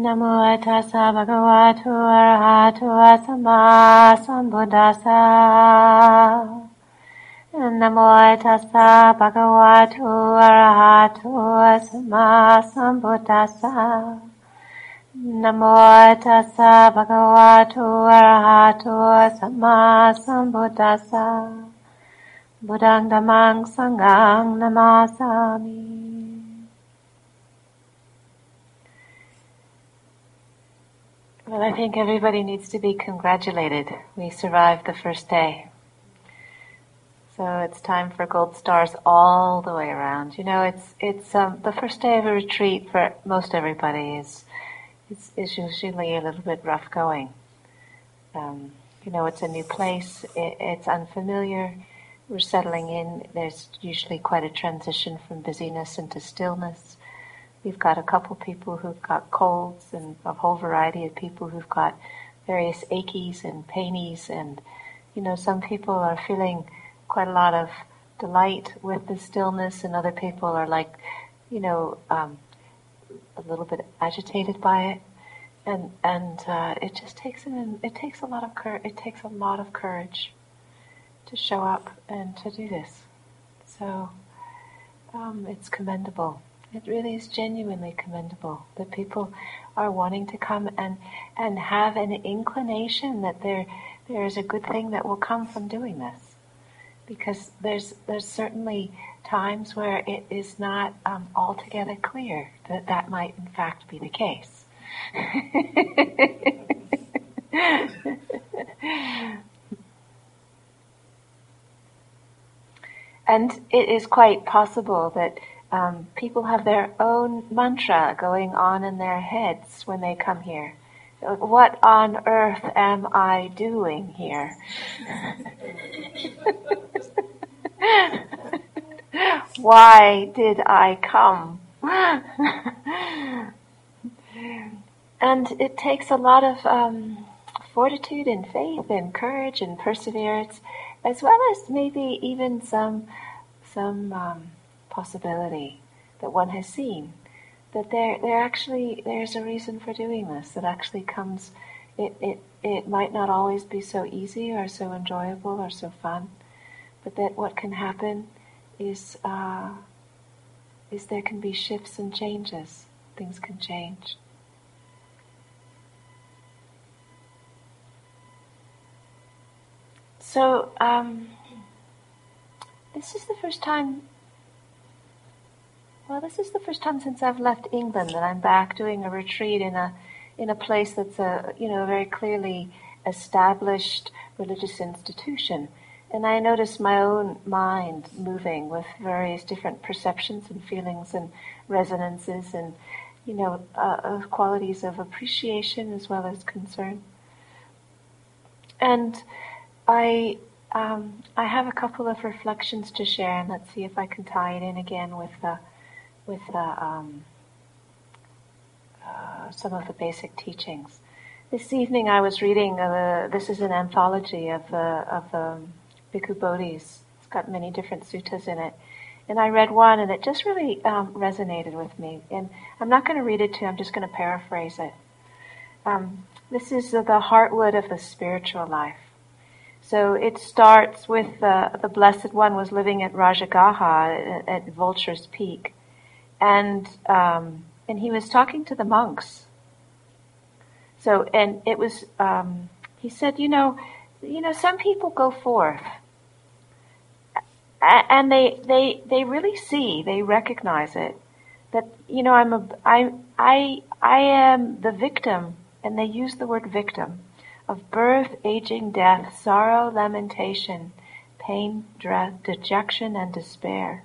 Namo tassa bhagavato arahato samma sambuddhassa. Namo tassa bhagavato arahato samma sambuddhassa. Namo tassa bhagavato arahato samma sambuddhassa. Buddhang dhammang. Well, I think everybody needs to be congratulated. We survived the first day. So it's time for gold stars all the way around. You know, it's it's um, the first day of a retreat for most everybody is is, is usually a little bit rough going. Um, you know, it's a new place. It, it's unfamiliar. We're settling in. There's usually quite a transition from busyness into stillness. We've got a couple people who've got colds and a whole variety of people who've got various achies and painies and, you know, some people are feeling quite a lot of delight with the stillness and other people are like, you know, um, a little bit agitated by it. And, and, uh, it just takes an, it takes a lot of courage, it takes a lot of courage to show up and to do this. So, um, it's commendable. It really is genuinely commendable that people are wanting to come and, and have an inclination that there, there is a good thing that will come from doing this. Because there's, there's certainly times where it is not um, altogether clear that that might in fact be the case. and it is quite possible that um, people have their own mantra going on in their heads when they come here. What on earth am I doing here? Why did I come? and it takes a lot of um, fortitude and faith and courage and perseverance, as well as maybe even some some um, possibility that one has seen that there there actually there's a reason for doing this that actually comes it, it it might not always be so easy or so enjoyable or so fun but that what can happen is uh, is there can be shifts and changes. Things can change. So um, this is the first time well, this is the first time since I've left England that I'm back doing a retreat in a in a place that's a you know very clearly established religious institution. And I notice my own mind moving with various different perceptions and feelings and resonances and you know uh, qualities of appreciation as well as concern. And I um, I have a couple of reflections to share, and let's see if I can tie it in again with the with the, um, uh, some of the basic teachings. This evening I was reading, uh, this is an anthology of the, of the Bhikkhu Bodhi's. It's got many different suttas in it. And I read one and it just really um, resonated with me. And I'm not going to read it to you, I'm just going to paraphrase it. Um, this is the heartwood of the spiritual life. So it starts with uh, the Blessed One was living at Rajagaha at, at Vulture's Peak and um, and he was talking to the monks. So and it was um, he said, you know, you know, some people go forth, and they they they really see, they recognize it, that you know, I'm a I I I am the victim, and they use the word victim of birth, aging, death, sorrow, lamentation, pain, dread, dejection, and despair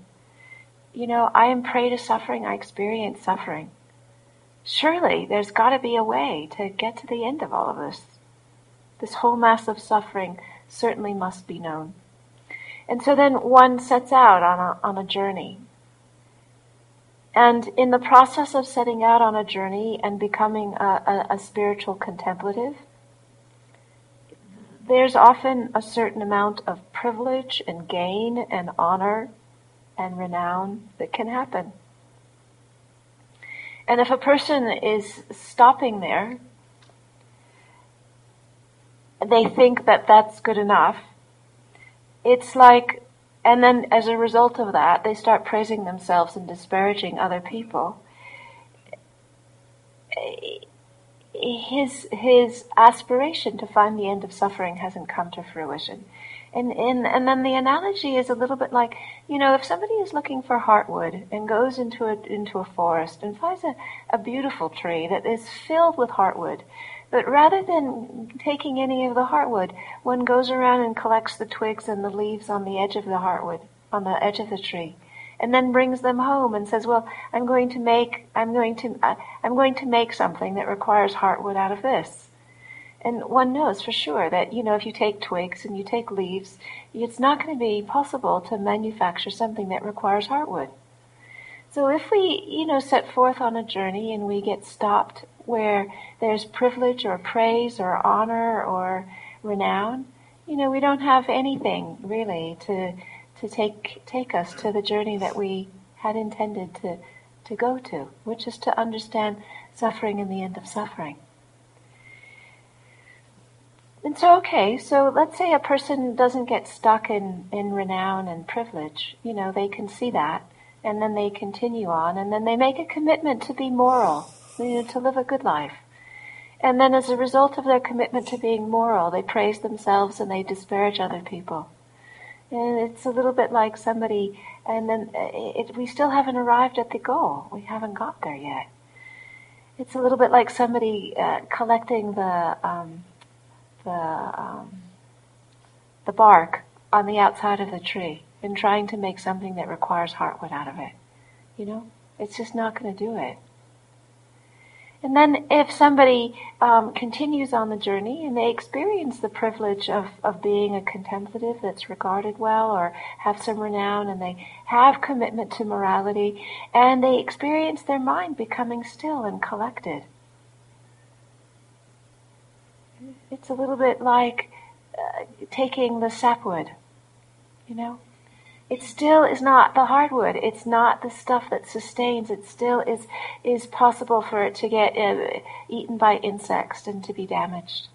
you know, I am prey to suffering, I experience suffering. Surely there's got to be a way to get to the end of all of this. This whole mass of suffering certainly must be known. And so then one sets out on a, on a journey. And in the process of setting out on a journey and becoming a, a, a spiritual contemplative, there's often a certain amount of privilege and gain and honor and renown that can happen. And if a person is stopping there, they think that that's good enough. It's like, and then as a result of that, they start praising themselves and disparaging other people. His, his aspiration to find the end of suffering hasn't come to fruition. And, and, and then the analogy is a little bit like, you know, if somebody is looking for heartwood and goes into a, into a forest and finds a, a beautiful tree that is filled with heartwood, but rather than taking any of the heartwood, one goes around and collects the twigs and the leaves on the edge of the heartwood, on the edge of the tree, and then brings them home and says, "Well, I'm going to make, I'm going to, I'm going to make something that requires heartwood out of this." And one knows for sure that, you know, if you take twigs and you take leaves, it's not going to be possible to manufacture something that requires heartwood. So if we, you know, set forth on a journey and we get stopped where there's privilege or praise or honor or renown, you know, we don't have anything really to to take take us to the journey that we had intended to to go to, which is to understand suffering and the end of suffering. And so, okay, so let's say a person doesn't get stuck in, in renown and privilege. You know, they can see that, and then they continue on, and then they make a commitment to be moral, you know, to live a good life. And then as a result of their commitment to being moral, they praise themselves and they disparage other people. And it's a little bit like somebody, and then it, we still haven't arrived at the goal. We haven't got there yet. It's a little bit like somebody uh, collecting the um, the um, the bark on the outside of the tree and trying to make something that requires heartwood out of it. You know, it's just not going to do it. And then if somebody um, continues on the journey and they experience the privilege of, of being a contemplative that's regarded well or have some renown and they have commitment to morality and they experience their mind becoming still and collected, it's a little bit like uh, taking the sapwood, you know? It still is not the heartwood. It's not the stuff that sustains. It still is is possible for it to get uh, eaten by insects and to be damaged.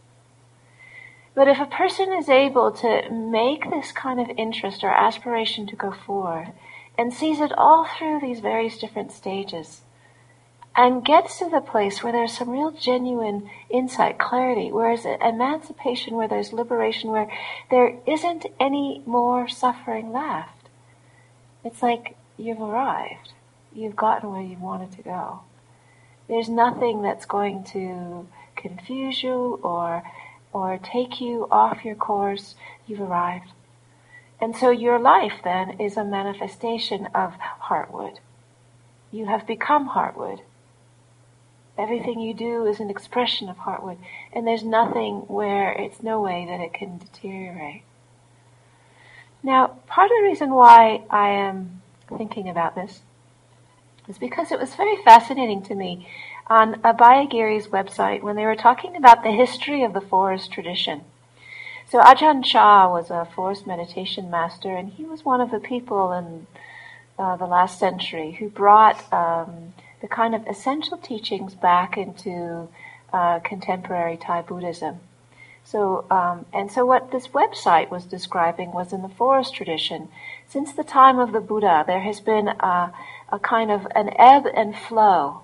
But if a person is able to make this kind of interest or aspiration to go forward and sees it all through these various different stages, and gets to the place where there's some real genuine insight, clarity, where there's emancipation, where there's liberation, where there isn't any more suffering left. It's like you've arrived. You've gotten where you wanted to go. There's nothing that's going to confuse you or or take you off your course. You've arrived. And so your life then is a manifestation of Heartwood. You have become Heartwood. Everything you do is an expression of Heartwood, and there's nothing where it's no way that it can deteriorate. Now, part of the reason why I am thinking about this is because it was very fascinating to me on Abhayagiri's website when they were talking about the history of the forest tradition. So Ajahn Chah was a forest meditation master, and he was one of the people in uh, the last century who brought um, the kind of essential teachings back into uh, contemporary Thai Buddhism. So, um, and so what this website was describing was in the forest tradition. Since the time of the Buddha, there has been a, a kind of an ebb and flow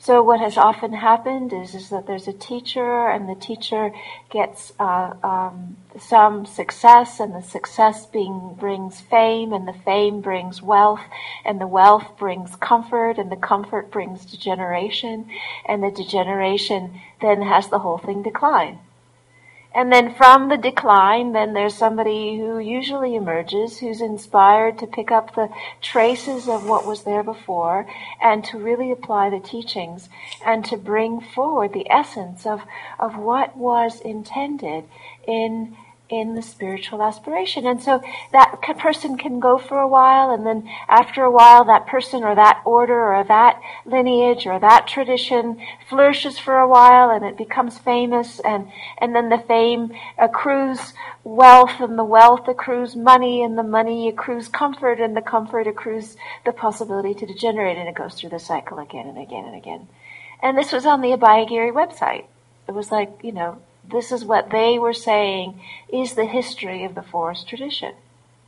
so what has often happened is, is that there's a teacher and the teacher gets uh, um, some success and the success being brings fame and the fame brings wealth and the wealth brings comfort and the comfort brings degeneration and the degeneration then has the whole thing decline. And then from the decline, then there's somebody who usually emerges who's inspired to pick up the traces of what was there before and to really apply the teachings and to bring forward the essence of, of what was intended in in the spiritual aspiration. And so that person can go for a while and then after a while that person or that order or that lineage or that tradition flourishes for a while and it becomes famous and, and then the fame accrues wealth and the wealth accrues money and the money accrues comfort and the comfort accrues the possibility to degenerate and it goes through the cycle again and again and again. And this was on the Abhayagiri website. It was like, you know, this is what they were saying is the history of the forest tradition,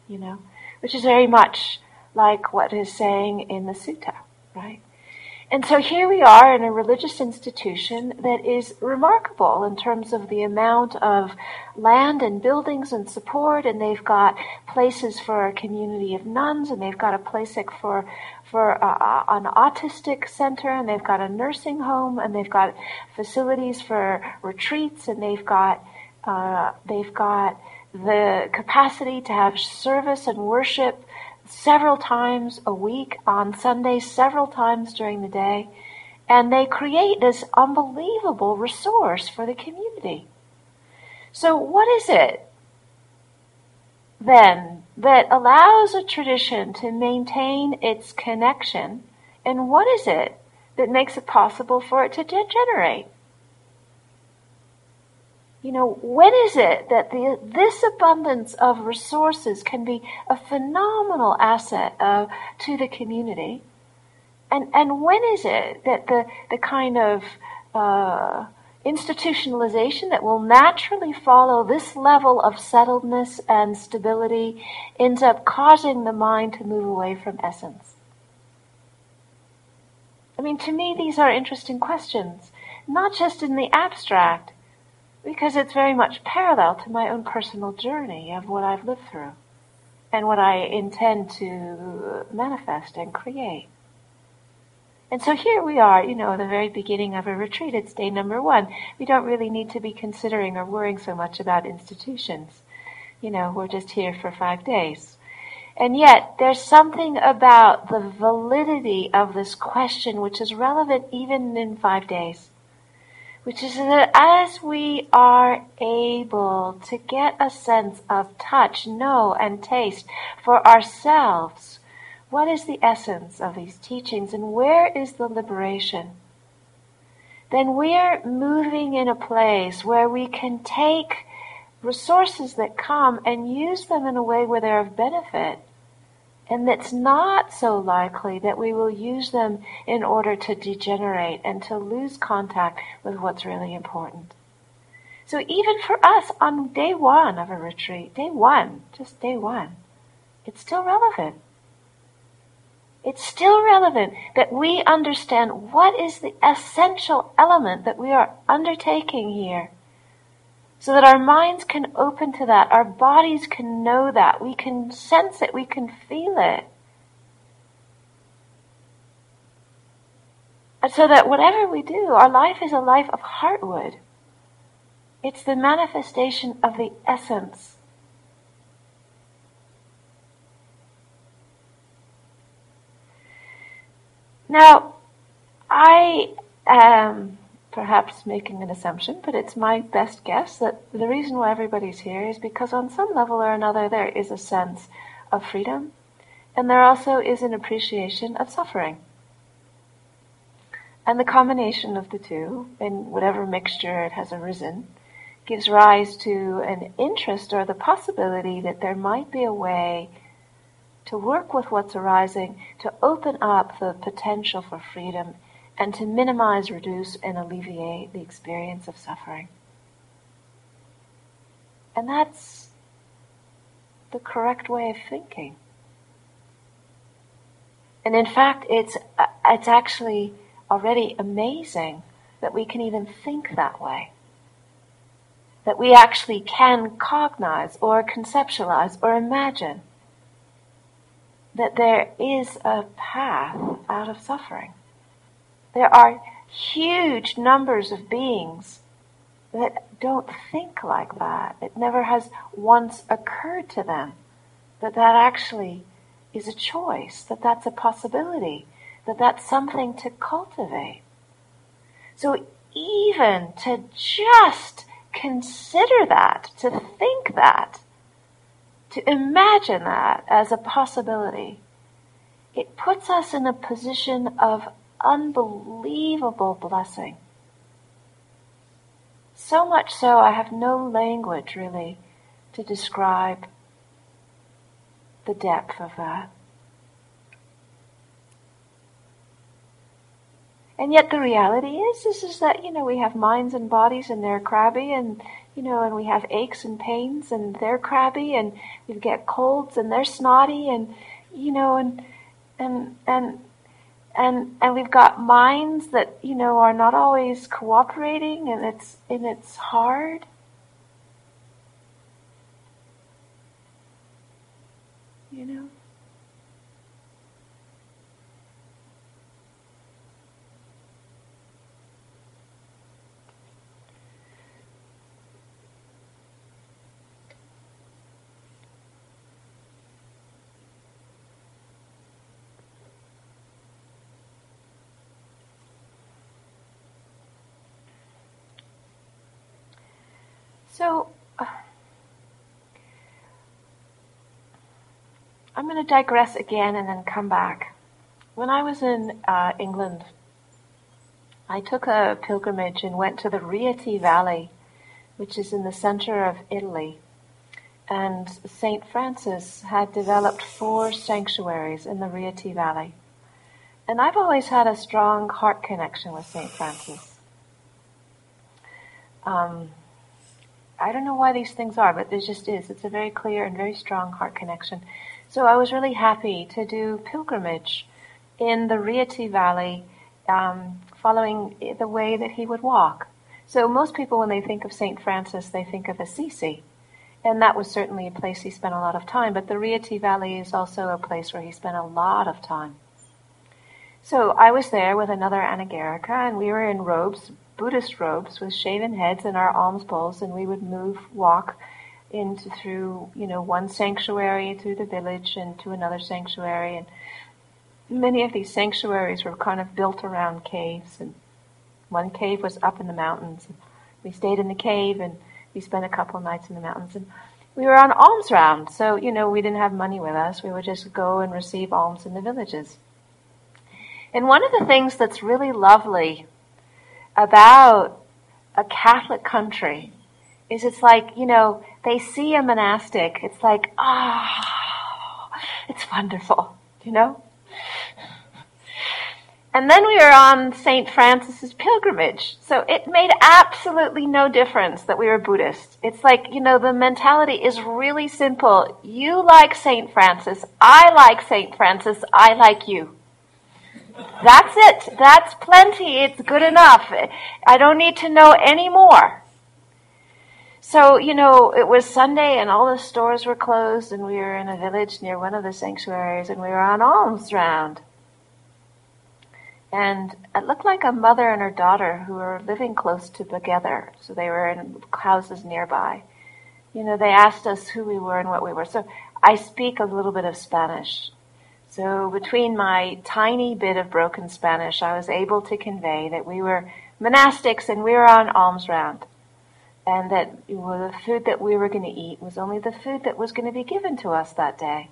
you know, which is very much like what is saying in the sutta, right? And so here we are in a religious institution that is remarkable in terms of the amount of land and buildings and support, and they've got places for a community of nuns, and they've got a place for for uh, an autistic center, and they've got a nursing home, and they've got facilities for retreats, and they've got uh, they've got the capacity to have service and worship several times a week on Sundays, several times during the day. And they create this unbelievable resource for the community. So what is it then that allows a tradition to maintain its connection? And what is it that makes it possible for it to degenerate? You know, when is it that the, this abundance of resources can be a phenomenal asset uh, to the community? And, and when is it that the, the kind of uh, institutionalization that will naturally follow this level of settledness and stability ends up causing the mind to move away from essence? I mean, to me, these are interesting questions, not just in the abstract, because it's very much parallel to my own personal journey of what I've lived through and what I intend to manifest and create. And so here we are, you know, the very beginning of a retreat. It's day number one. We don't really need to be considering or worrying so much about institutions. You know, we're just here for five days. And yet, there's something about the validity of this question which is relevant even in five days which is that as we are able to get a sense of touch, know, and taste for ourselves, what is the essence of these teachings and where is the liberation? Then we're moving in a place where we can take resources that come and use them in a way where they're of benefit and it's not so likely that we will use them in order to degenerate and to lose contact with what's really important. So even for us on day one of a retreat, day one, just day one, it's still relevant. It's still relevant that we understand what is the essential element that we are undertaking here so that our minds can open to that, our bodies can know that, we can sense it, we can feel it. And so that whatever we do, our life is a life of heartwood. It's the manifestation of the essence. Now, I um, perhaps making an assumption, but it's my best guess that the reason why everybody's here is because on some level or another there is a sense of freedom and there also is an appreciation of suffering. And the combination of the two, in whatever mixture it has arisen, gives rise to an interest or the possibility that there might be a way to work with what's arising, to open up the potential for freedom and to minimize, reduce, and alleviate the experience of suffering. And that's the correct way of thinking. And in fact, it's, it's actually already amazing that we can even think that way. That we actually can cognize or conceptualize or imagine that there is a path out of suffering. There are huge numbers of beings that don't think like that. It never has once occurred to them that that actually is a choice, that that's a possibility, that that's something to cultivate. So even to just consider that, to think that, to imagine that as a possibility, it puts us in a position of unbelievable blessing. So much so, I have no language really to describe the depth of that. And yet the reality is, this is that, you know, we have minds and bodies and they're crabby and, you know, and we have aches and pains and they're crabby and we get colds and they're snotty and, you know, and, and, and, and, and we've got minds that, you know, are not always cooperating and it's, and it's hard. You know? So, uh, I'm going to digress again and then come back. When I was in uh, England, I took a pilgrimage and went to the Rieti Valley, which is in the center of Italy. And St. Francis had developed four sanctuaries in the Rieti Valley. And I've always had a strong heart connection with St. Francis. Um, I don't know why these things are, but there just is. It's a very clear and very strong heart connection. So I was really happy to do pilgrimage in the Rieti Valley, um, following the way that he would walk. So most people, when they think of St. Francis, they think of Assisi. And that was certainly a place he spent a lot of time, but the Rieti Valley is also a place where he spent a lot of time. So I was there with another Anagarika, and we were in robes, Buddhist robes with shaven heads and our alms bowls, and we would move, walk into through, you know, one sanctuary through the village and to another sanctuary. And many of these sanctuaries were kind of built around caves, and one cave was up in the mountains. And we stayed in the cave, and we spent a couple nights in the mountains. And we were on alms round, so you know we didn't have money with us. We would just go and receive alms in the villages. And one of the things that's really lovely about a Catholic country is it's like, you know, they see a monastic, it's like, ah, oh, it's wonderful, you know? And then we were on St. Francis's pilgrimage. So it made absolutely no difference that we were Buddhist. It's like, you know, the mentality is really simple. You like St. Francis. I like St. Francis. I like you. That's it. That's plenty. It's good enough. I don't need to know any more. So, you know, it was Sunday and all the stores were closed and we were in a village near one of the sanctuaries and we were on alms round. And it looked like a mother and her daughter who were living close to together. So they were in houses nearby. You know, they asked us who we were and what we were. So I speak a little bit of Spanish. So between my tiny bit of broken Spanish, I was able to convey that we were monastics and we were on alms round. And that the food that we were going to eat was only the food that was going to be given to us that day.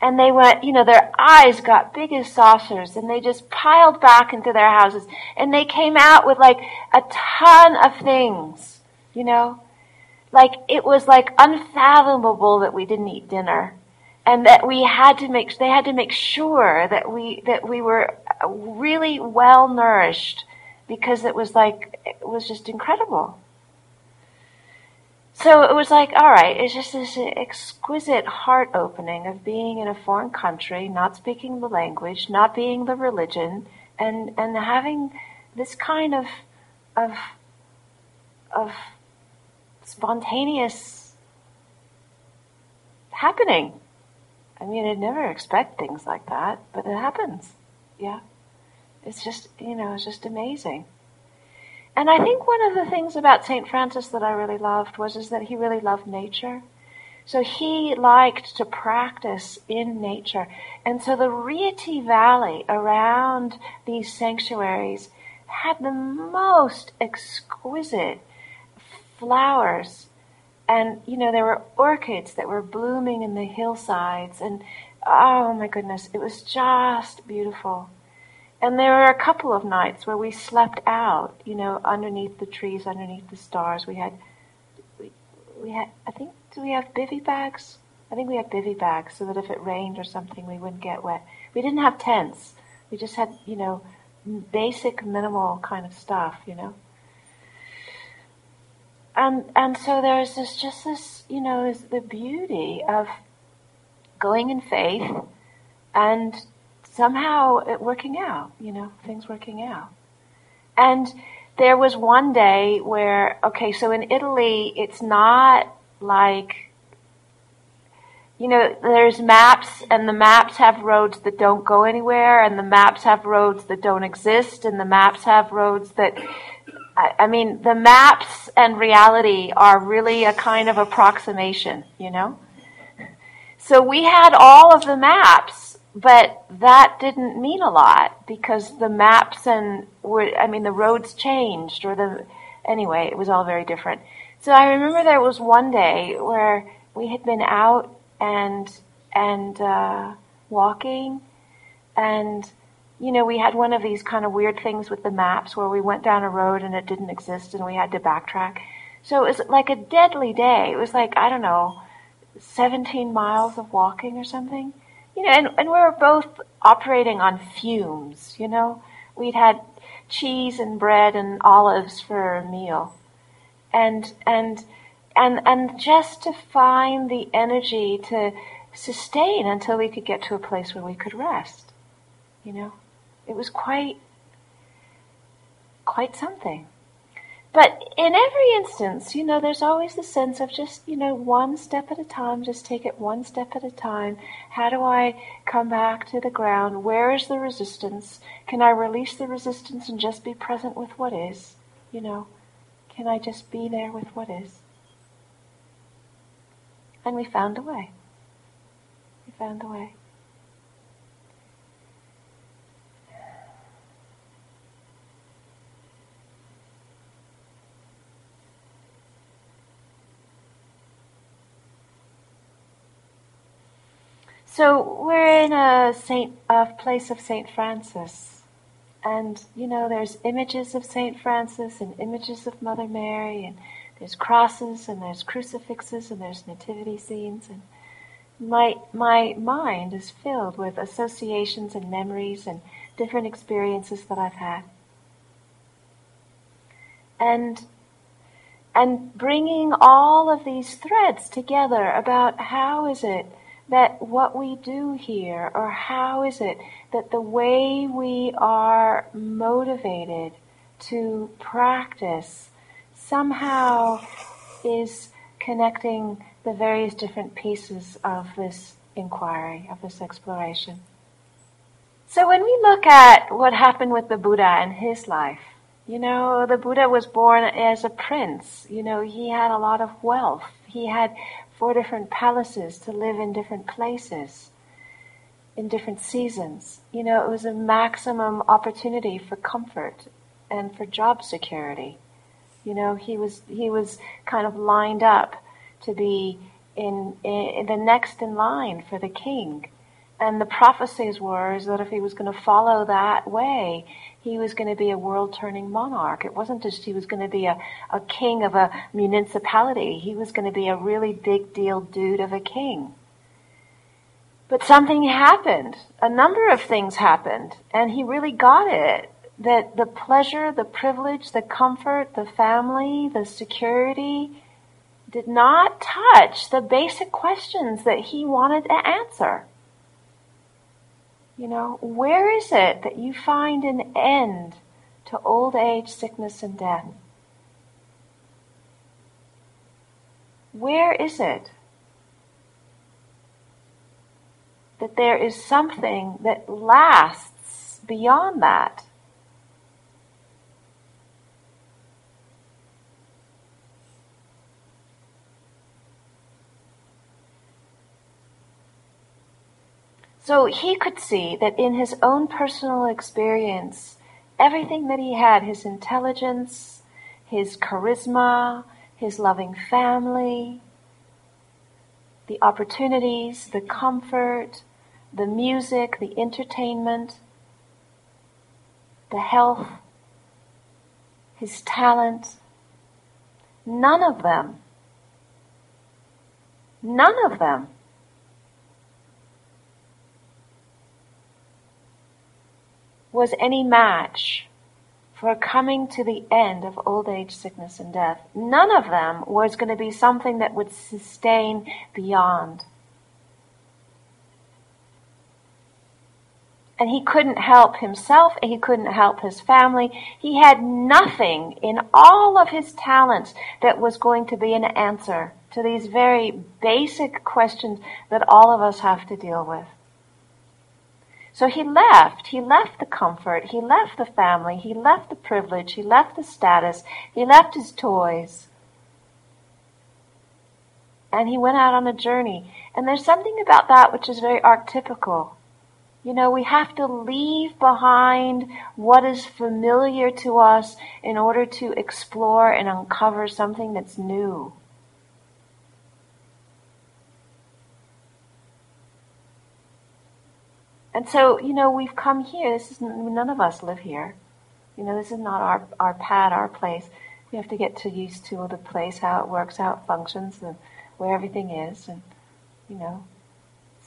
And they went, you know, their eyes got big as saucers and they just piled back into their houses and they came out with like a ton of things, you know? Like it was like unfathomable that we didn't eat dinner and that we had to make they had to make sure that we that we were really well nourished because it was like it was just incredible. So it was like all right it's just this exquisite heart opening of being in a foreign country not speaking the language not being the religion and and having this kind of of of spontaneous happening I mean, I'd never expect things like that, but it happens. Yeah. It's just, you know, it's just amazing. And I think one of the things about St. Francis that I really loved was is that he really loved nature. So he liked to practice in nature. And so the Rieti Valley around these sanctuaries had the most exquisite flowers. And, you know, there were orchids that were blooming in the hillsides. And, oh my goodness, it was just beautiful. And there were a couple of nights where we slept out, you know, underneath the trees, underneath the stars. We had, we, we had, I think, do we have bivy bags? I think we had bivy bags so that if it rained or something, we wouldn't get wet. We didn't have tents. We just had, you know, basic, minimal kind of stuff, you know. And and so there's this just this, you know, is the beauty of going in faith and somehow it working out, you know, things working out. And there was one day where, okay, so in Italy, it's not like you know, there's maps and the maps have roads that don't go anywhere and the maps have roads that don't exist and the maps have roads that, I, mean, the maps and reality are really a kind of approximation, you know? So we had all of the maps, but that didn't mean a lot because the maps and were, I mean, the roads changed or the, anyway, it was all very different. So I remember there was one day where we had been out and and uh, walking, and you know we had one of these kind of weird things with the maps where we went down a road and it didn't exist and we had to backtrack. So it was like a deadly day. It was like I don't know, 17 miles of walking or something. You know, and, and we were both operating on fumes. You know, we'd had cheese and bread and olives for a meal, and and and and just to find the energy to sustain until we could get to a place where we could rest. You know, it was quite quite something. But in every instance, you know, there's always the sense of just, you know, one step at a time, just take it one step at a time. How do I come back to the ground? Where is the resistance? Can I release the resistance and just be present with what is? You know, can I just be there with what is? And we found a way. We found a way. So we're in a saint, a place of Saint Francis, and you know there's images of Saint Francis and images of Mother Mary and there's crosses and there's crucifixes and there's nativity scenes and my my mind is filled with associations and memories and different experiences that I've had. And and bringing all of these threads together about how is it that what we do here or how is it that the way we are motivated to practice somehow is connecting the various different pieces of this inquiry, of this exploration. So when we look at what happened with the Buddha and his life, you know, the Buddha was born as a prince. You know, he had a lot of wealth. He had four different palaces to live in different places, in different seasons. You know, it was a maximum opportunity for comfort and for job security. You know, he was he was kind of lined up to be in, in the next in line for the king. And the prophecies were is that if he was going to follow that way, he was going to be a world-turning monarch. It wasn't just he was going to be a, a king of a municipality. He was going to be a really big deal dude of a king. But something happened. A number of things happened. And he really got it that the pleasure, the privilege, the comfort, the family, the security did not touch the basic questions that he wanted to answer. You know, where is it that you find an end to old age, sickness, and death? Where is it that there is something that lasts beyond that? So he could see that in his own personal experience, everything that he had, his intelligence, his charisma, his loving family, the opportunities, the comfort, the music, the entertainment, the health, his talent. None of them, none of them was any match for coming to the end of old age, sickness, and death. None of them was going to be something that would sustain beyond. And he couldn't help himself, and he couldn't help his family. He had nothing in all of his talents that was going to be an answer to these very basic questions that all of us have to deal with. So he left. He left the comfort. He left the family. He left the privilege. He left the status. He left his toys. And he went out on a journey. And there's something about that which is very archetypical. You know, we have to leave behind what is familiar to us in order to explore and uncover something that's new. And so, you know, we've come here. This is none of us live here. You know, this is not our our pad, our place. We have to get to used to the place, how it works, how it functions, and where everything is. And you know,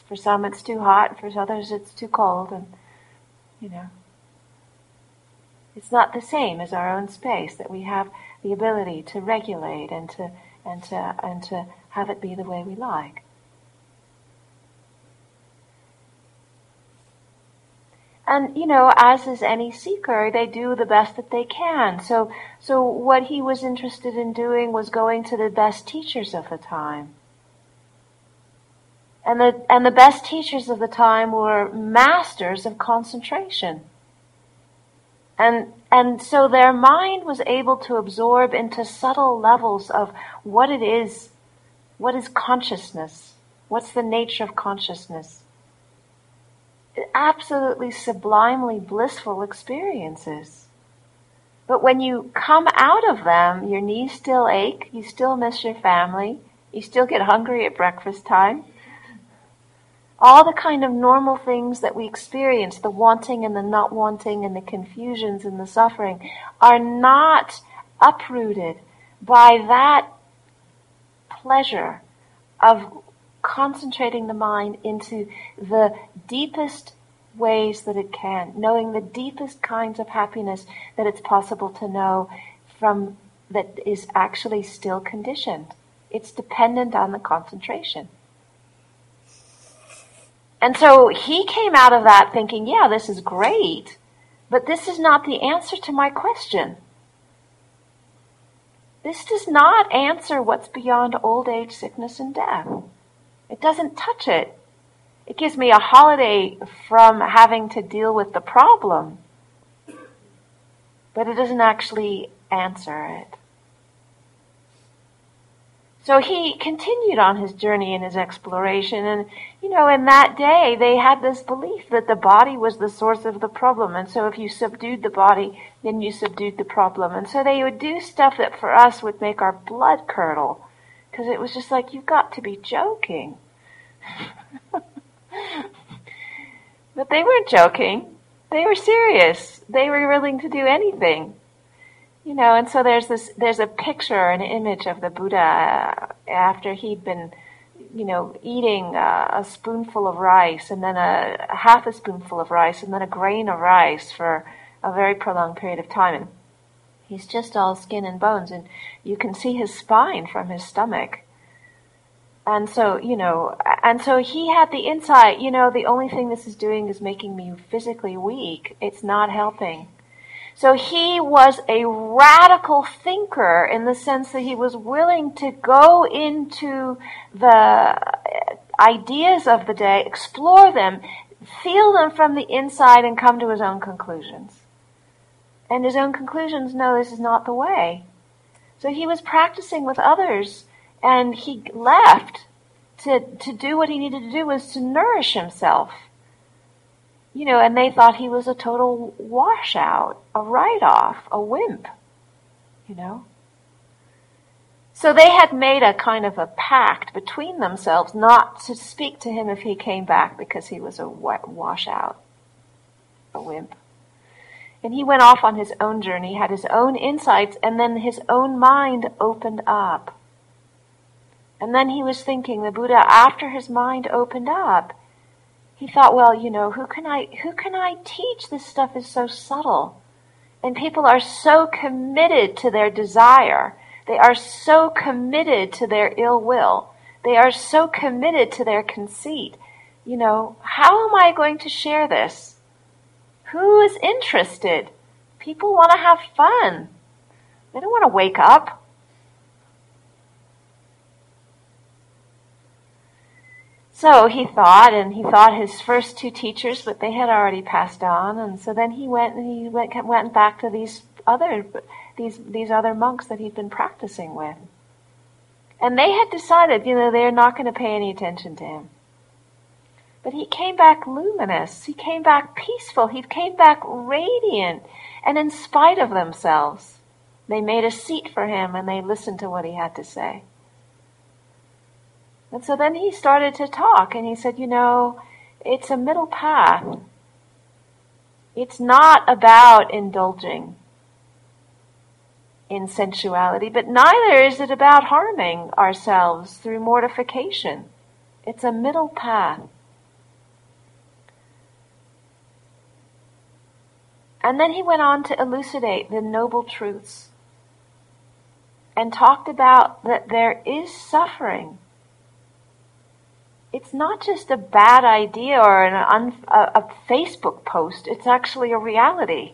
for some it's too hot, for others it's too cold, and you know, it's not the same as our own space that we have the ability to regulate and to and to and to have it be the way we like. And, you know, as is any seeker, they do the best that they can. So, so what he was interested in doing was going to the best teachers of the time. And the, and the best teachers of the time were masters of concentration. And, and so their mind was able to absorb into subtle levels of what it is, what is consciousness, what's the nature of consciousness absolutely sublimely blissful experiences. But when you come out of them, your knees still ache, you still miss your family, you still get hungry at breakfast time. All the kind of normal things that we experience, the wanting and the not wanting and the confusions and the suffering, are not uprooted by that pleasure of concentrating the mind into the deepest ways that it can, knowing the deepest kinds of happiness that it's possible to know from that is actually still conditioned. It's dependent on the concentration. And so he came out of that thinking, yeah, this is great, but this is not the answer to my question. This does not answer what's beyond old age, sickness, and death. It doesn't touch it. It gives me a holiday from having to deal with the problem, but it doesn't actually answer it. So he continued on his journey and his exploration. And, you know, in that day, they had this belief that the body was the source of the problem. And so if you subdued the body, then you subdued the problem. And so they would do stuff that for us would make our blood curdle. Because it was just like, you've got to be joking. but they weren't joking. They were serious. They were willing to do anything. You know, and so there's this, there's a picture, an image of the Buddha uh, after he'd been, you know, eating a, a spoonful of rice and then a, a half a spoonful of rice and then a grain of rice for a very prolonged period of time. And he's just all skin and bones and you can see his spine from his stomach. And so, you know, and so he had the insight, you know, the only thing this is doing is making me physically weak. It's not helping. So he was a radical thinker in the sense that he was willing to go into the ideas of the day, explore them, feel them from the inside and come to his own conclusions. And his own conclusions, no, this is not the way. So he was practicing with others and he left to, to do what he needed to do was to nourish himself. You know, and they thought he was a total washout, a write-off, a wimp, you know. So they had made a kind of a pact between themselves not to speak to him if he came back because he was a washout, a wimp. And he went off on his own journey, had his own insights, and then his own mind opened up. And then he was thinking, the Buddha, after his mind opened up, he thought, well, you know, who can I, who can I teach? This stuff is so subtle. And people are so committed to their desire they are so committed to their ill will. They are so committed to their conceit. You know, how am I going to share this? Who is interested? People want to have fun. They don't want to wake up. So he thought, and he thought his first two teachers, but they had already passed on, and so then he went and he went went back to these other these, these other monks that he'd been practicing with. And they had decided, you know, they're not going to pay any attention to him. But he came back luminous. He came back peaceful. He came back radiant. And in spite of themselves, they made a seat for him and they listened to what he had to say. And so then he started to talk and he said, you know, it's a middle path. It's not about indulging in sensuality, but neither is it about harming ourselves through mortification. It's a middle path. And then he went on to elucidate the noble truths and talked about that there is suffering. It's not just a bad idea or an un, a, a Facebook post, it's actually a reality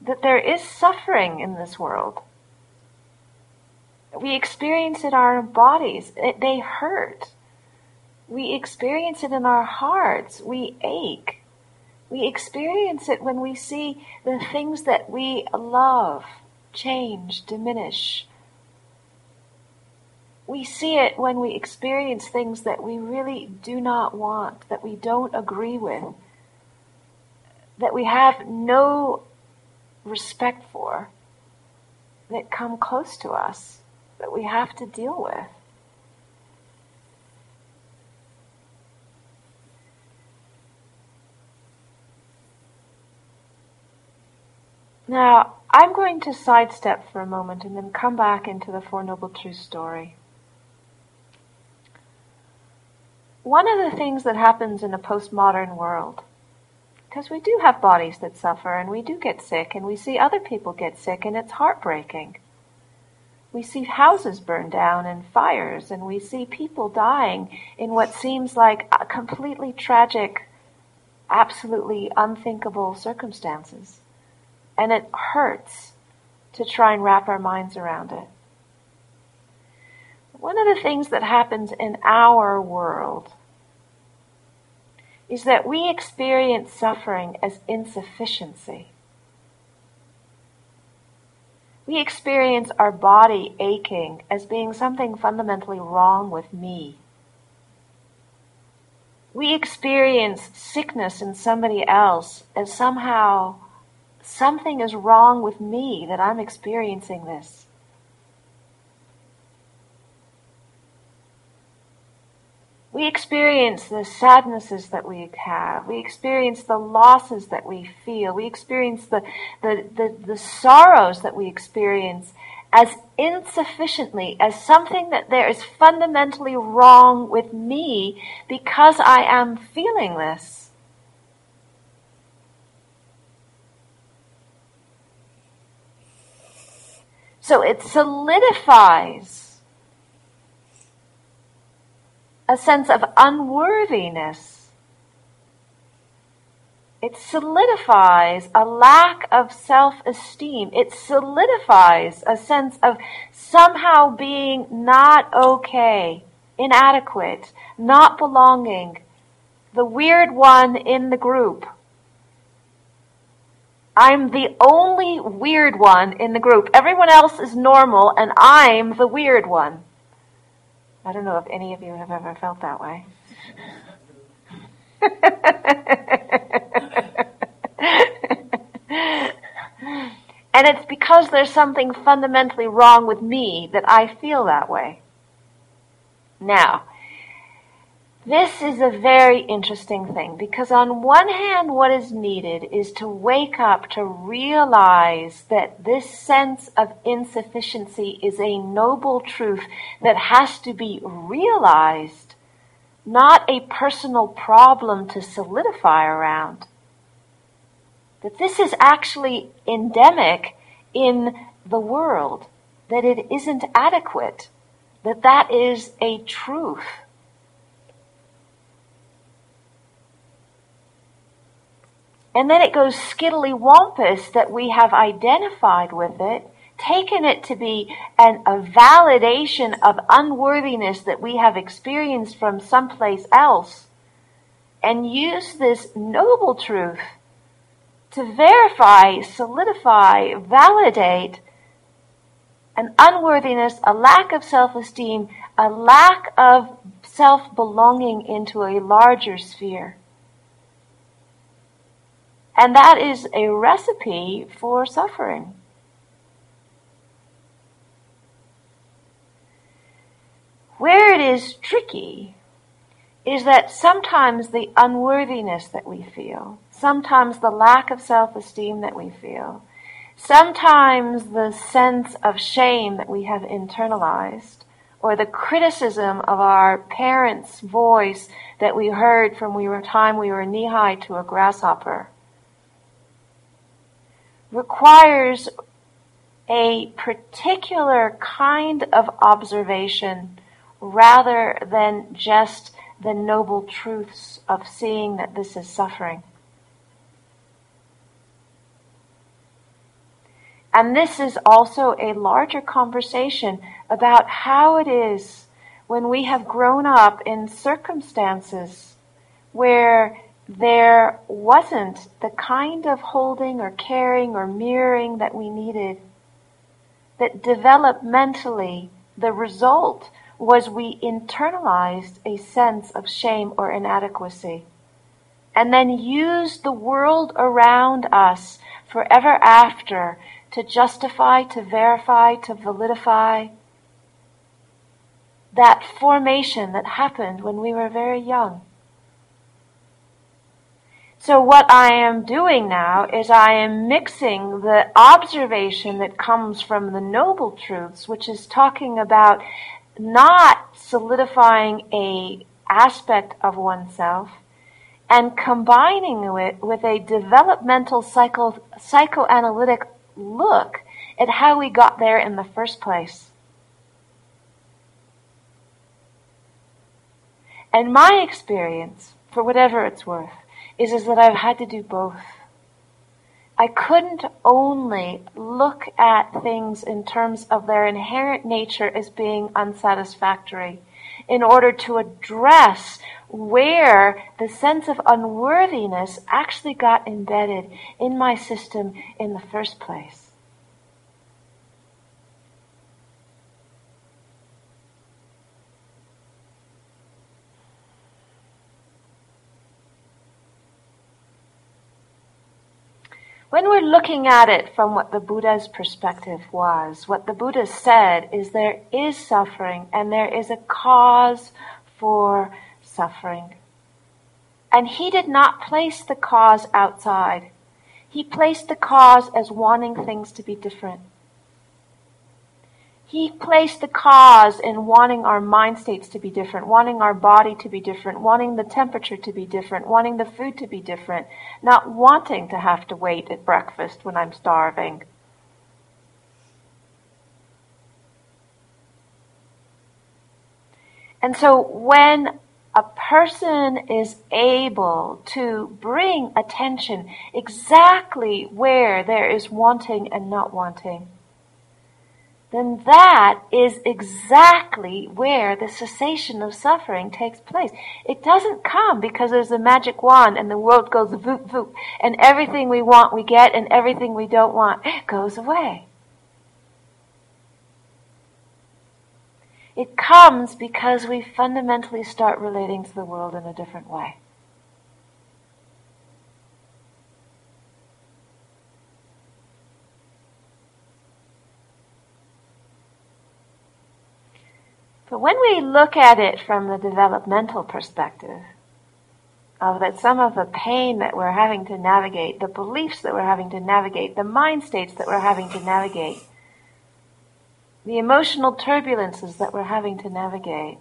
that there is suffering in this world. We experience it in our bodies. It, they hurt. We experience it in our hearts. We ache. We experience it when we see the things that we love change, diminish. We see it when we experience things that we really do not want, that we don't agree with, that we have no respect for that come close to us that we have to deal with. Now, I'm going to sidestep for a moment and then come back into the Four Noble Truths story. One of the things that happens in a postmodern world because we do have bodies that suffer and we do get sick and we see other people get sick and it's heartbreaking. We see houses burn down and fires and we see people dying in what seems like completely tragic, absolutely unthinkable circumstances. And it hurts to try and wrap our minds around it. One of the things that happens in our world is that we experience suffering as insufficiency. We experience our body aching as being something fundamentally wrong with me. We experience sickness in somebody else as somehow something is wrong with me that I'm experiencing this. We experience the sadnesses that we have. We experience the losses that we feel. We experience the, the, the, the sorrows that we experience as insufficiently, as something that there is fundamentally wrong with me because I am feeling this. So it solidifies a sense of unworthiness. It solidifies a lack of self-esteem. It solidifies a sense of somehow being not okay, inadequate, not belonging, the weird one in the group. I'm the only weird one in the group. Everyone else is normal and I'm the weird one. I don't know if any of you have ever felt that way. And it's because there's something fundamentally wrong with me that I feel that way. Now, this is a very interesting thing because on one hand, what is needed is to wake up to realize that this sense of insufficiency is a noble truth that has to be realized, not a personal problem to solidify around. That this is actually endemic in the world, that it isn't adequate, that that is a truth. And then it goes skiddly wampus that we have identified with it, taken it to be an, a validation of unworthiness that we have experienced from someplace else, and use this noble truth to verify, solidify, validate an unworthiness, a lack of self-esteem, a lack of self-belonging into a larger sphere. And that is a recipe for suffering. Where it is tricky is that sometimes the unworthiness that we feel, sometimes the lack of self-esteem that we feel, sometimes the sense of shame that we have internalized, or the criticism of our parents' voice that we heard from we were time we were knee high to a grasshopper requires a particular kind of observation rather than just the noble truths of seeing that this is suffering. And this is also a larger conversation about how it is when we have grown up in circumstances where there wasn't the kind of holding or caring or mirroring that we needed. That developmentally, the result was we internalized a sense of shame or inadequacy. And then used the world around us forever after to justify, to verify, to validify that formation that happened when we were very young. So what I am doing now is I am mixing the observation that comes from the noble truths, which is talking about not solidifying a aspect of oneself and combining it with a developmental psycho, psychoanalytic look at how we got there in the first place. And my experience, for whatever it's worth, is, is that I've had to do both. I couldn't only look at things in terms of their inherent nature as being unsatisfactory in order to address where the sense of unworthiness actually got embedded in my system in the first place. When we're looking at it from what the Buddha's perspective was, what the Buddha said is there is suffering and there is a cause for suffering. And he did not place the cause outside. He placed the cause as wanting things to be different. He placed the cause in wanting our mind states to be different, wanting our body to be different, wanting the temperature to be different, wanting the food to be different, not wanting to have to wait at breakfast when I'm starving. And so when a person is able to bring attention exactly where there is wanting and not wanting, then that is exactly where the cessation of suffering takes place. It doesn't come because there's a magic wand and the world goes voop voop and everything we want we get and everything we don't want goes away. It comes because we fundamentally start relating to the world in a different way. But when we look at it from the developmental perspective, of that some of the pain that we're having to navigate, the beliefs that we're having to navigate, the mind states that we're having to navigate, the emotional turbulences that we're having to navigate,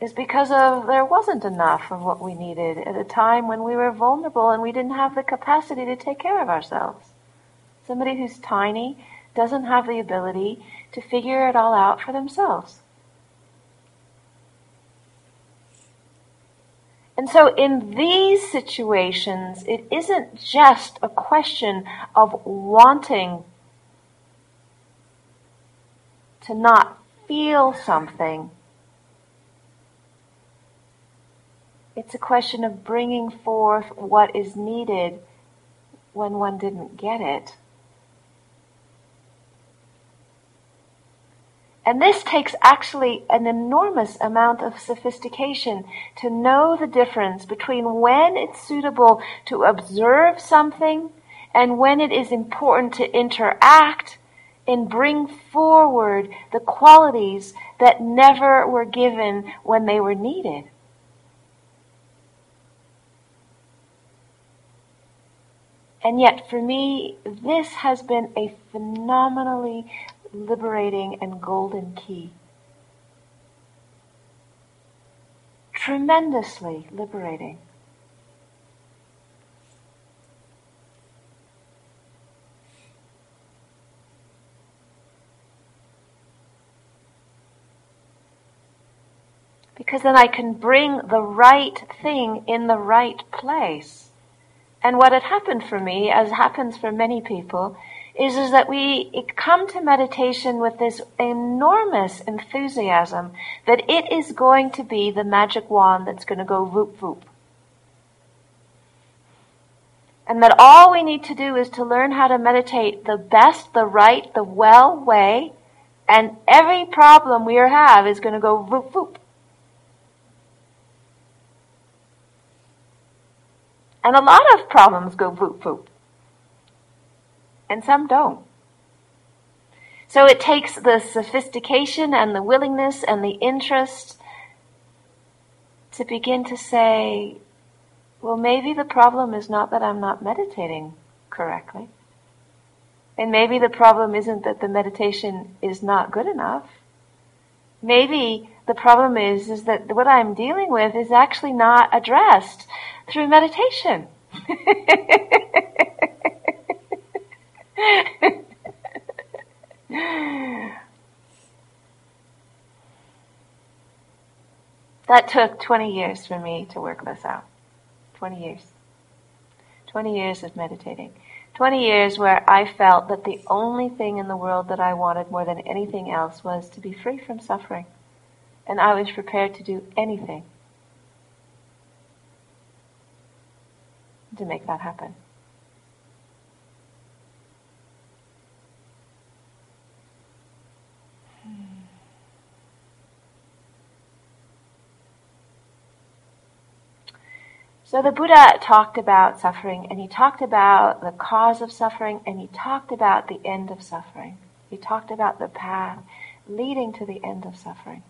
is because of there wasn't enough of what we needed at a time when we were vulnerable and we didn't have the capacity to take care of ourselves. Somebody who's tiny doesn't have the ability to figure it all out for themselves. And so in these situations, it isn't just a question of wanting to not feel something. It's a question of bringing forth what is needed when one didn't get it. And this takes actually an enormous amount of sophistication to know the difference between when it's suitable to observe something and when it is important to interact and bring forward the qualities that never were given when they were needed. And yet, for me, this has been a phenomenally liberating and golden key. Tremendously liberating. Because then I can bring the right thing in the right place. And what had happened for me, as happens for many people, is, is that we come to meditation with this enormous enthusiasm that it is going to be the magic wand that's going to go voop voop. And that all we need to do is to learn how to meditate the best, the right, the well way, and every problem we have is going to go voop voop. And a lot of problems go voop voop. And some don't. So it takes the sophistication and the willingness and the interest to begin to say, well, maybe the problem is not that I'm not meditating correctly. And maybe the problem isn't that the meditation is not good enough. Maybe the problem is, is that what I'm dealing with is actually not addressed through meditation. that took 20 years for me to work this out. 20 years. 20 years of meditating. 20 years where I felt that the only thing in the world that I wanted more than anything else was to be free from suffering. And I was prepared to do anything to make that happen. So the Buddha talked about suffering and he talked about the cause of suffering and he talked about the end of suffering. He talked about the path leading to the end of suffering.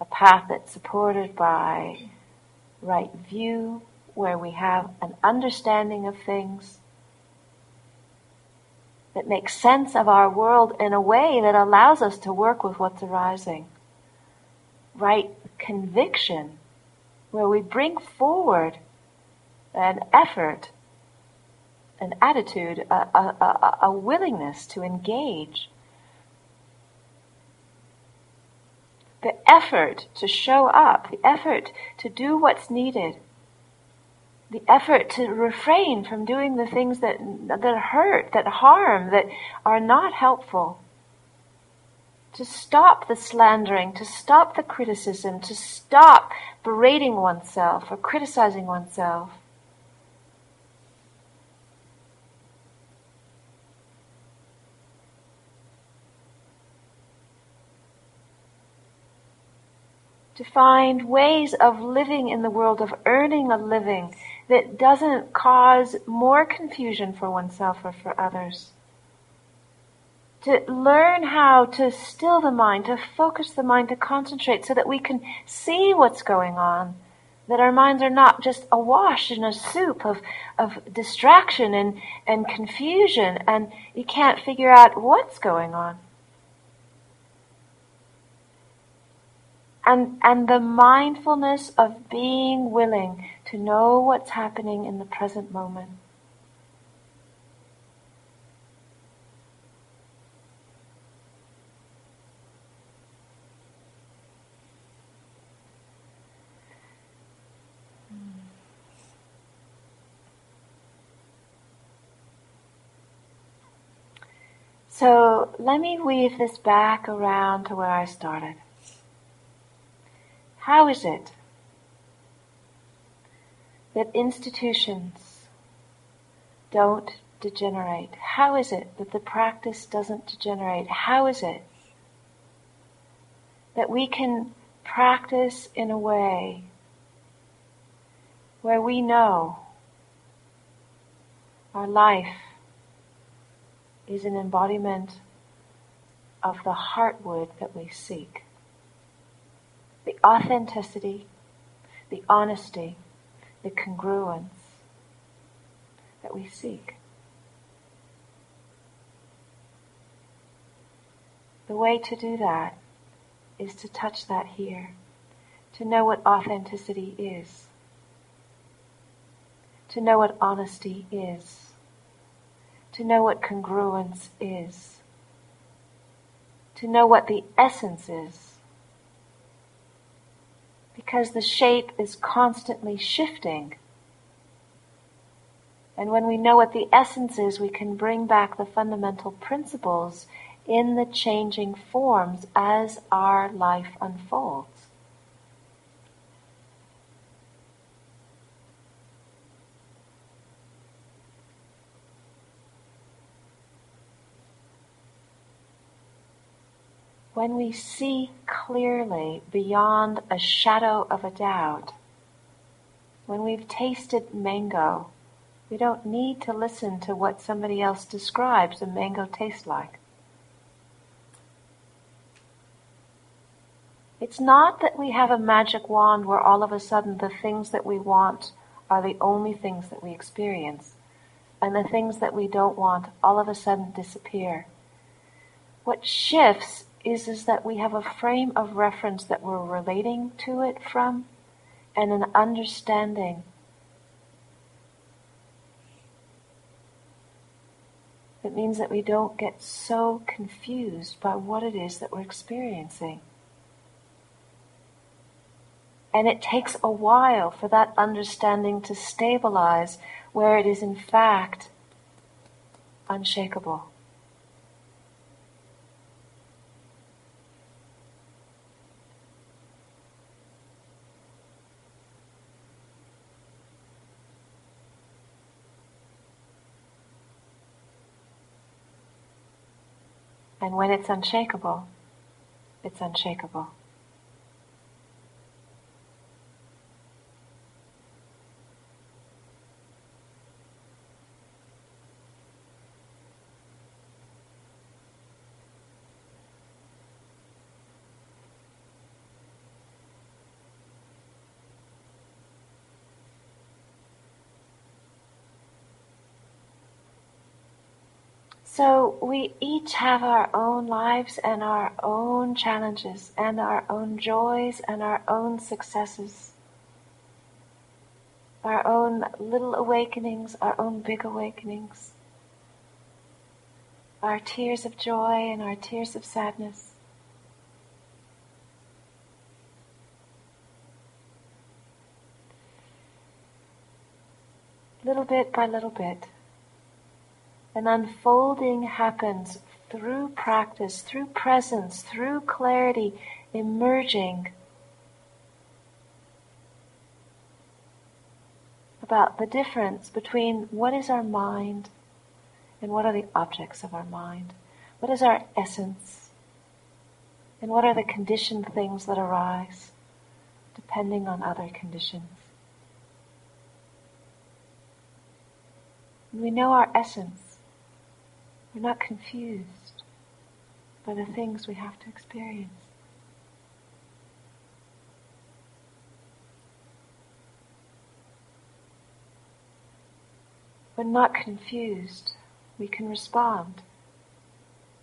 A path that's supported by right view, where we have an understanding of things that makes sense of our world in a way that allows us to work with what's arising. Right conviction, where we bring forward an effort, an attitude, a, a, a, a willingness to engage. The effort to show up, the effort to do what's needed the effort to refrain from doing the things that, that hurt, that harm, that are not helpful. To stop the slandering, to stop the criticism, to stop berating oneself or criticizing oneself. to find ways of living in the world, of earning a living that doesn't cause more confusion for oneself or for others. to learn how to still the mind, to focus the mind, to concentrate so that we can see what's going on. That our minds are not just awash in a soup of, of distraction and, and confusion and you can't figure out what's going on. And, and the mindfulness of being willing to know what's happening in the present moment. So let me weave this back around to where I started. How is it that institutions don't degenerate? How is it that the practice doesn't degenerate? How is it that we can practice in a way where we know our life is an embodiment of the heartwood that we seek. The authenticity, the honesty, the congruence that we seek. The way to do that is to touch that here, to know what authenticity is, to know what honesty is to know what congruence is, to know what the essence is. Because the shape is constantly shifting. And when we know what the essence is, we can bring back the fundamental principles in the changing forms as our life unfolds. When we see clearly beyond a shadow of a doubt, when we've tasted mango, we don't need to listen to what somebody else describes a mango tastes like. It's not that we have a magic wand where all of a sudden the things that we want are the only things that we experience, and the things that we don't want all of a sudden disappear. What shifts is, is that we have a frame of reference that we're relating to it from and an understanding It means that we don't get so confused by what it is that we're experiencing. And it takes a while for that understanding to stabilize where it is in fact unshakable. And when it's unshakable, it's unshakable. So we each have our own lives and our own challenges and our own joys and our own successes. Our own little awakenings, our own big awakenings. Our tears of joy and our tears of sadness. Little bit by little bit an unfolding happens through practice, through presence, through clarity emerging about the difference between what is our mind and what are the objects of our mind. What is our essence? And what are the conditioned things that arise depending on other conditions? we know our essence. We're not confused. by the things we have to experience. When not confused, we can respond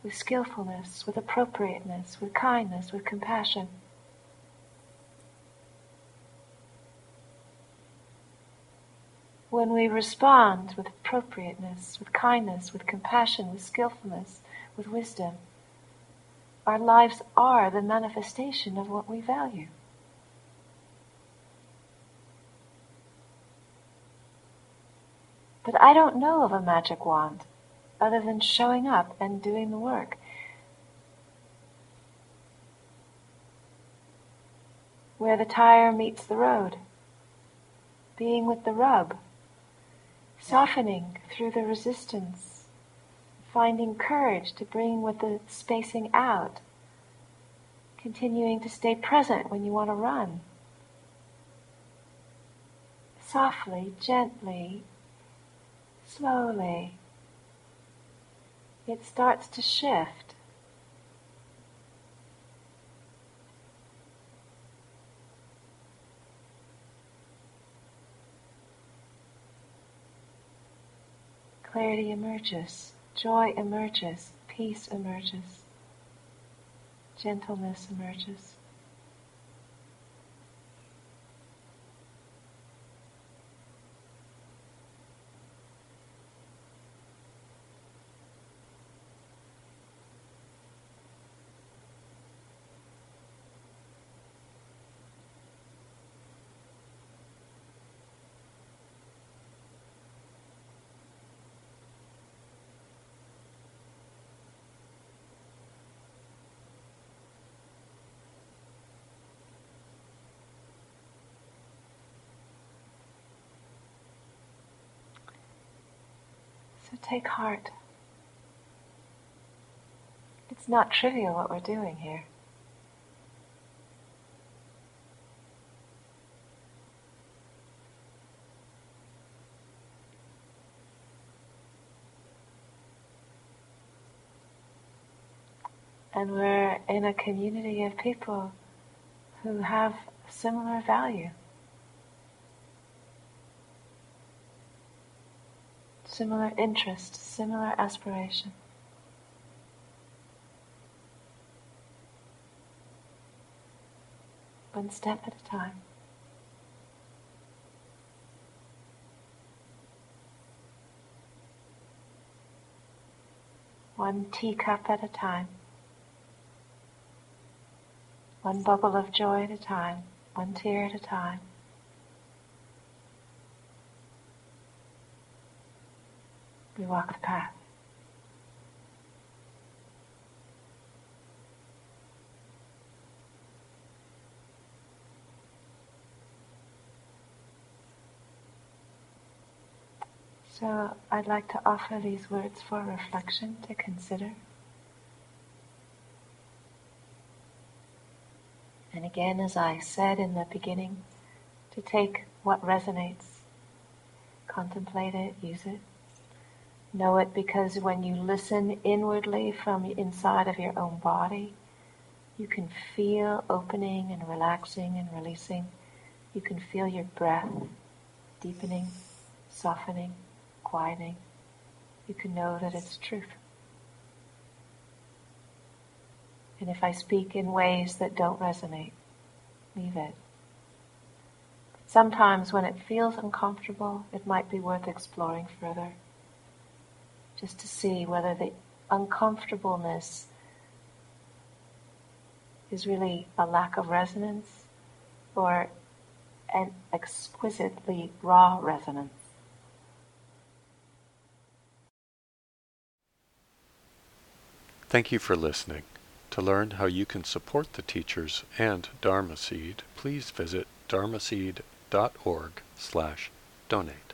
with skillfulness, with appropriateness, with kindness, with compassion. When we respond with appropriateness, with kindness, with compassion, with skillfulness, with wisdom, our lives are the manifestation of what we value. But I don't know of a magic wand other than showing up and doing the work. Where the tire meets the road, being with the rub, softening through the resistance, finding courage to bring with the spacing out, continuing to stay present when you want to run. Softly, gently, slowly, it starts to shift. Clarity emerges, joy emerges, peace emerges, gentleness emerges. So take heart. It's not trivial what we're doing here. And we're in a community of people who have similar value. Similar interest, similar aspiration. One step at a time. One teacup at a time. One bubble of joy at a time. One tear at a time. We walk the path. So I'd like to offer these words for reflection to consider. And again, as I said in the beginning, to take what resonates, contemplate it, use it. Know it because when you listen inwardly from inside of your own body, you can feel opening and relaxing and releasing. You can feel your breath deepening, softening, quieting. You can know that it's truth. And if I speak in ways that don't resonate, leave it. Sometimes when it feels uncomfortable, it might be worth exploring further just to see whether the uncomfortableness is really a lack of resonance or an exquisitely raw resonance. Thank you for listening. To learn how you can support the teachers and Dharma Seed, please visit dharmaseed.org slash donate.